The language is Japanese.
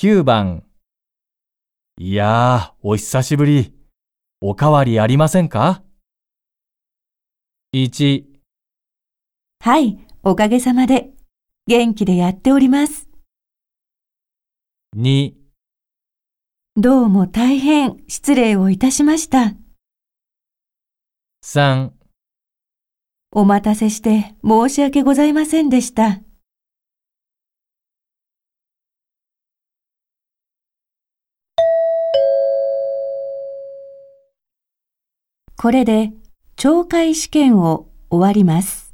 9番。いやー、お久しぶり。おかわりありませんか ?1、はい、おかげさまで。元気でやっております。2、どうも大変失礼をいたしました。3お待たせして申し訳ございませんでした。これで懲戒試験を終わります。